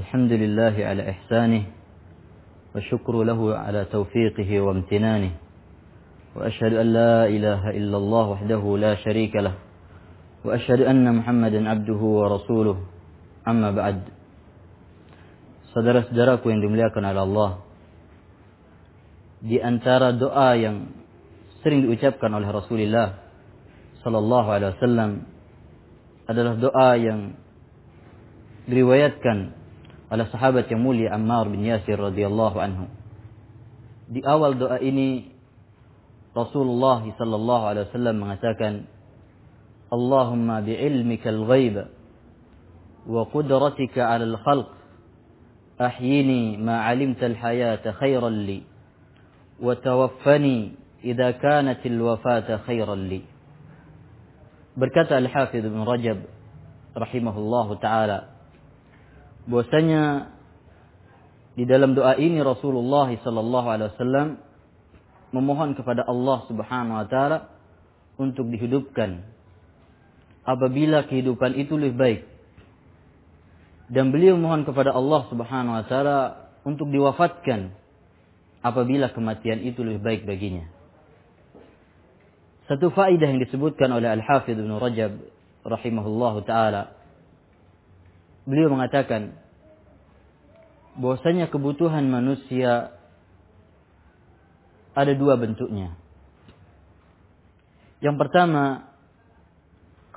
الحمد لله على إحسانه وشكر له على توفيقه وامتنانه وأشهد أن لا إله إلا الله وحده لا شريك له وأشهد أن محمدا عبده ورسوله. أما بعد صدرت دراك ويندم على الله di antara doa yang على رسول الله صلى الله عليه وسلم adalah doa yang diriwayatkan oleh sahabat yang mulia Ammar bin Yasir radhiyallahu anhu. Di awal doa ini Rasulullah sallallahu alaihi wasallam mengatakan Allahumma bi'ilmika al-ghaib wa qudratika 'ala al-khalq ahyini ma 'alimta al-hayata khayran li wa tawaffani idza kanat al-wafata khayran li Berkata Al-Hafidh Ibn Rajab rahimahullahu taala bahwasanya di dalam doa ini Rasulullah sallallahu alaihi wasallam memohon kepada Allah Subhanahu wa taala untuk dihidupkan apabila kehidupan itu lebih baik. Dan beliau mohon kepada Allah Subhanahu wa taala untuk diwafatkan apabila kematian itu lebih baik baginya. Satu faidah yang disebutkan oleh Al-Hafidh Ibn Rajab rahimahullahu taala beliau mengatakan bahwasanya kebutuhan manusia ada dua bentuknya. Yang pertama,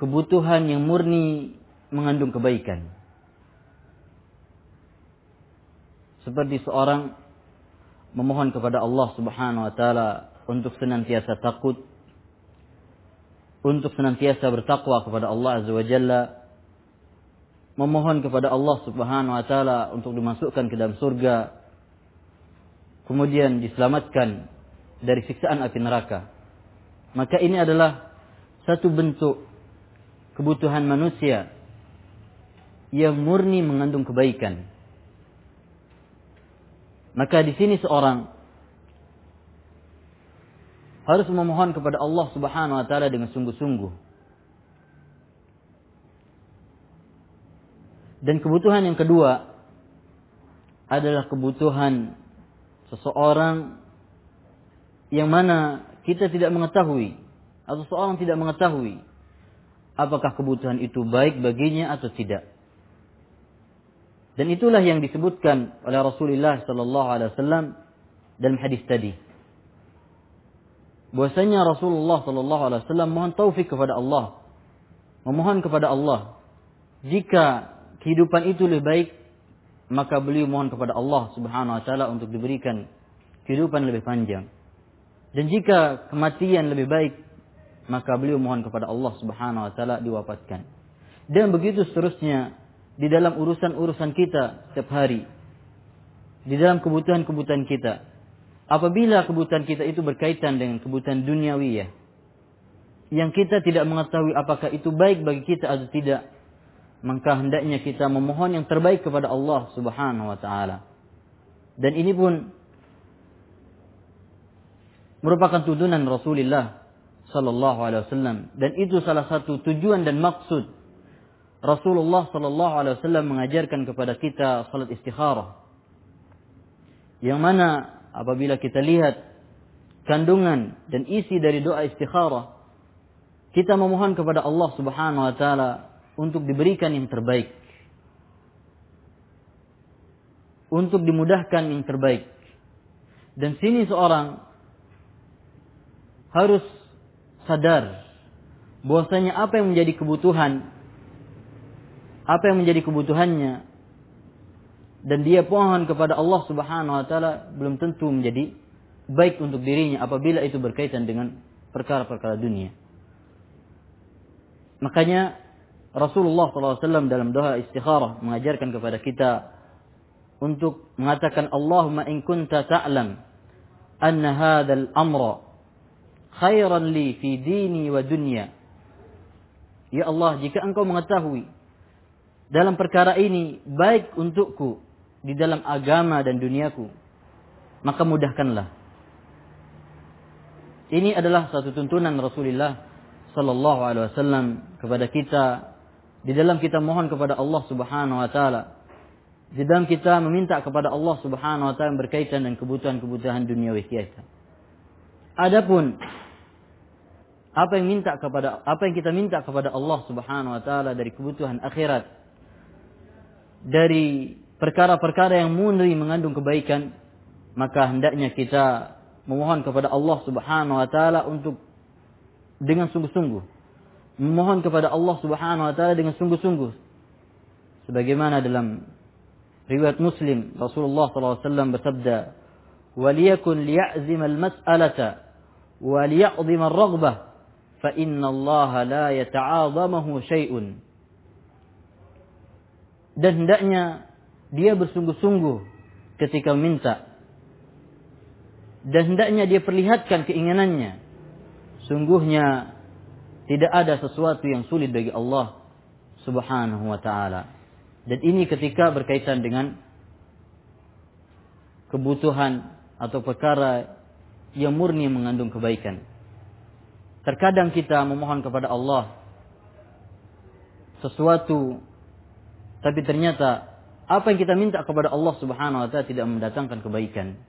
kebutuhan yang murni mengandung kebaikan. Seperti seorang memohon kepada Allah Subhanahu wa taala untuk senantiasa takut, untuk senantiasa bertakwa kepada Allah Azza wa Jalla, memohon kepada Allah Subhanahu wa taala untuk dimasukkan ke dalam surga, kemudian diselamatkan dari siksaan api neraka. Maka ini adalah satu bentuk kebutuhan manusia yang murni mengandung kebaikan. Maka di sini seorang harus memohon kepada Allah Subhanahu wa taala dengan sungguh-sungguh. Dan kebutuhan yang kedua adalah kebutuhan seseorang yang mana kita tidak mengetahui atau seorang tidak mengetahui apakah kebutuhan itu baik baginya atau tidak. Dan itulah yang disebutkan oleh Rasulullah sallallahu alaihi wasallam dalam hadis tadi. Bahwasanya Rasulullah sallallahu alaihi wasallam mohon taufik kepada Allah. Memohon kepada Allah jika kehidupan itu lebih baik maka beliau mohon kepada Allah Subhanahu wa taala untuk diberikan kehidupan lebih panjang. Dan jika kematian lebih baik, maka beliau mohon kepada Allah Subhanahu wa taala diwafatkan. Dan begitu seterusnya di dalam urusan-urusan kita setiap hari. Di dalam kebutuhan-kebutuhan kita. Apabila kebutuhan kita itu berkaitan dengan kebutuhan duniawi ya, yang kita tidak mengetahui apakah itu baik bagi kita atau tidak, maka hendaknya kita memohon yang terbaik kepada Allah Subhanahu wa taala. Dan ini pun merupakan tuntunan Rasulullah sallallahu alaihi wasallam dan itu salah satu tujuan dan maksud Rasulullah sallallahu alaihi wasallam mengajarkan kepada kita salat istikharah. Yang mana apabila kita lihat kandungan dan isi dari doa istikharah, kita memohon kepada Allah Subhanahu wa taala untuk diberikan yang terbaik. Untuk dimudahkan yang terbaik. Dan sini seorang harus sadar bahwasanya apa yang menjadi kebutuhan apa yang menjadi kebutuhannya dan dia pohon kepada Allah Subhanahu wa taala belum tentu menjadi baik untuk dirinya apabila itu berkaitan dengan perkara-perkara dunia. Makanya Rasulullah SAW dalam doa istikharah mengajarkan kepada kita untuk mengatakan Allahumma in kunta ta'lam anna hadzal amra khairan li fi dini wa dunya. Ya Allah, jika engkau mengetahui dalam perkara ini baik untukku di dalam agama dan duniaku, maka mudahkanlah. Ini adalah satu tuntunan Rasulullah sallallahu alaihi wasallam kepada kita di dalam kita mohon kepada Allah Subhanahu wa taala di dalam kita meminta kepada Allah Subhanahu wa taala yang berkaitan dengan kebutuhan-kebutuhan duniawi kita. Adapun apa yang minta kepada apa yang kita minta kepada Allah Subhanahu wa taala dari kebutuhan akhirat dari perkara-perkara yang murni mengandung kebaikan maka hendaknya kita memohon kepada Allah Subhanahu wa taala untuk dengan sungguh-sungguh memohon kepada Allah Subhanahu wa taala dengan sungguh-sungguh. Sebagaimana dalam riwayat Muslim Rasulullah SAW bersabda, "Waliyakun liya'zim al-mas'alata wa liya'zim ar-raghbah la. Dan hendaknya dia bersungguh-sungguh ketika minta dan hendaknya dia perlihatkan keinginannya. Sungguhnya tidak ada sesuatu yang sulit bagi Allah Subhanahu wa taala dan ini ketika berkaitan dengan kebutuhan atau perkara yang murni mengandung kebaikan Terkadang kita memohon kepada Allah sesuatu tapi ternyata apa yang kita minta kepada Allah Subhanahu wa taala tidak mendatangkan kebaikan.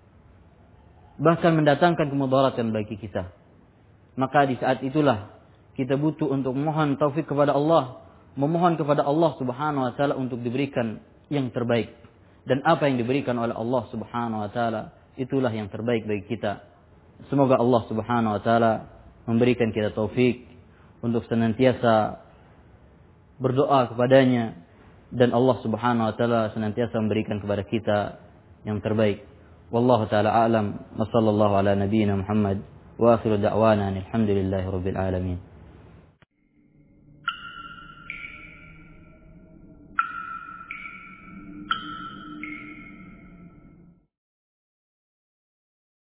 Bahkan mendatangkan kemudaratan bagi kita. Maka di saat itulah kita butuh untuk memohon taufik kepada Allah, memohon kepada Allah Subhanahu wa taala untuk diberikan yang terbaik. Dan apa yang diberikan oleh Allah Subhanahu wa taala itulah yang terbaik bagi kita. Semoga Allah Subhanahu wa taala memberikan kita taufik untuk senantiasa berdoa kepadanya dan Allah Subhanahu wa taala senantiasa memberikan kepada kita yang terbaik. Wallahu taala alam wa sallallahu ala nabiyyina Muhammad wa akhiru da'wana alhamdulillahi rabbil alamin.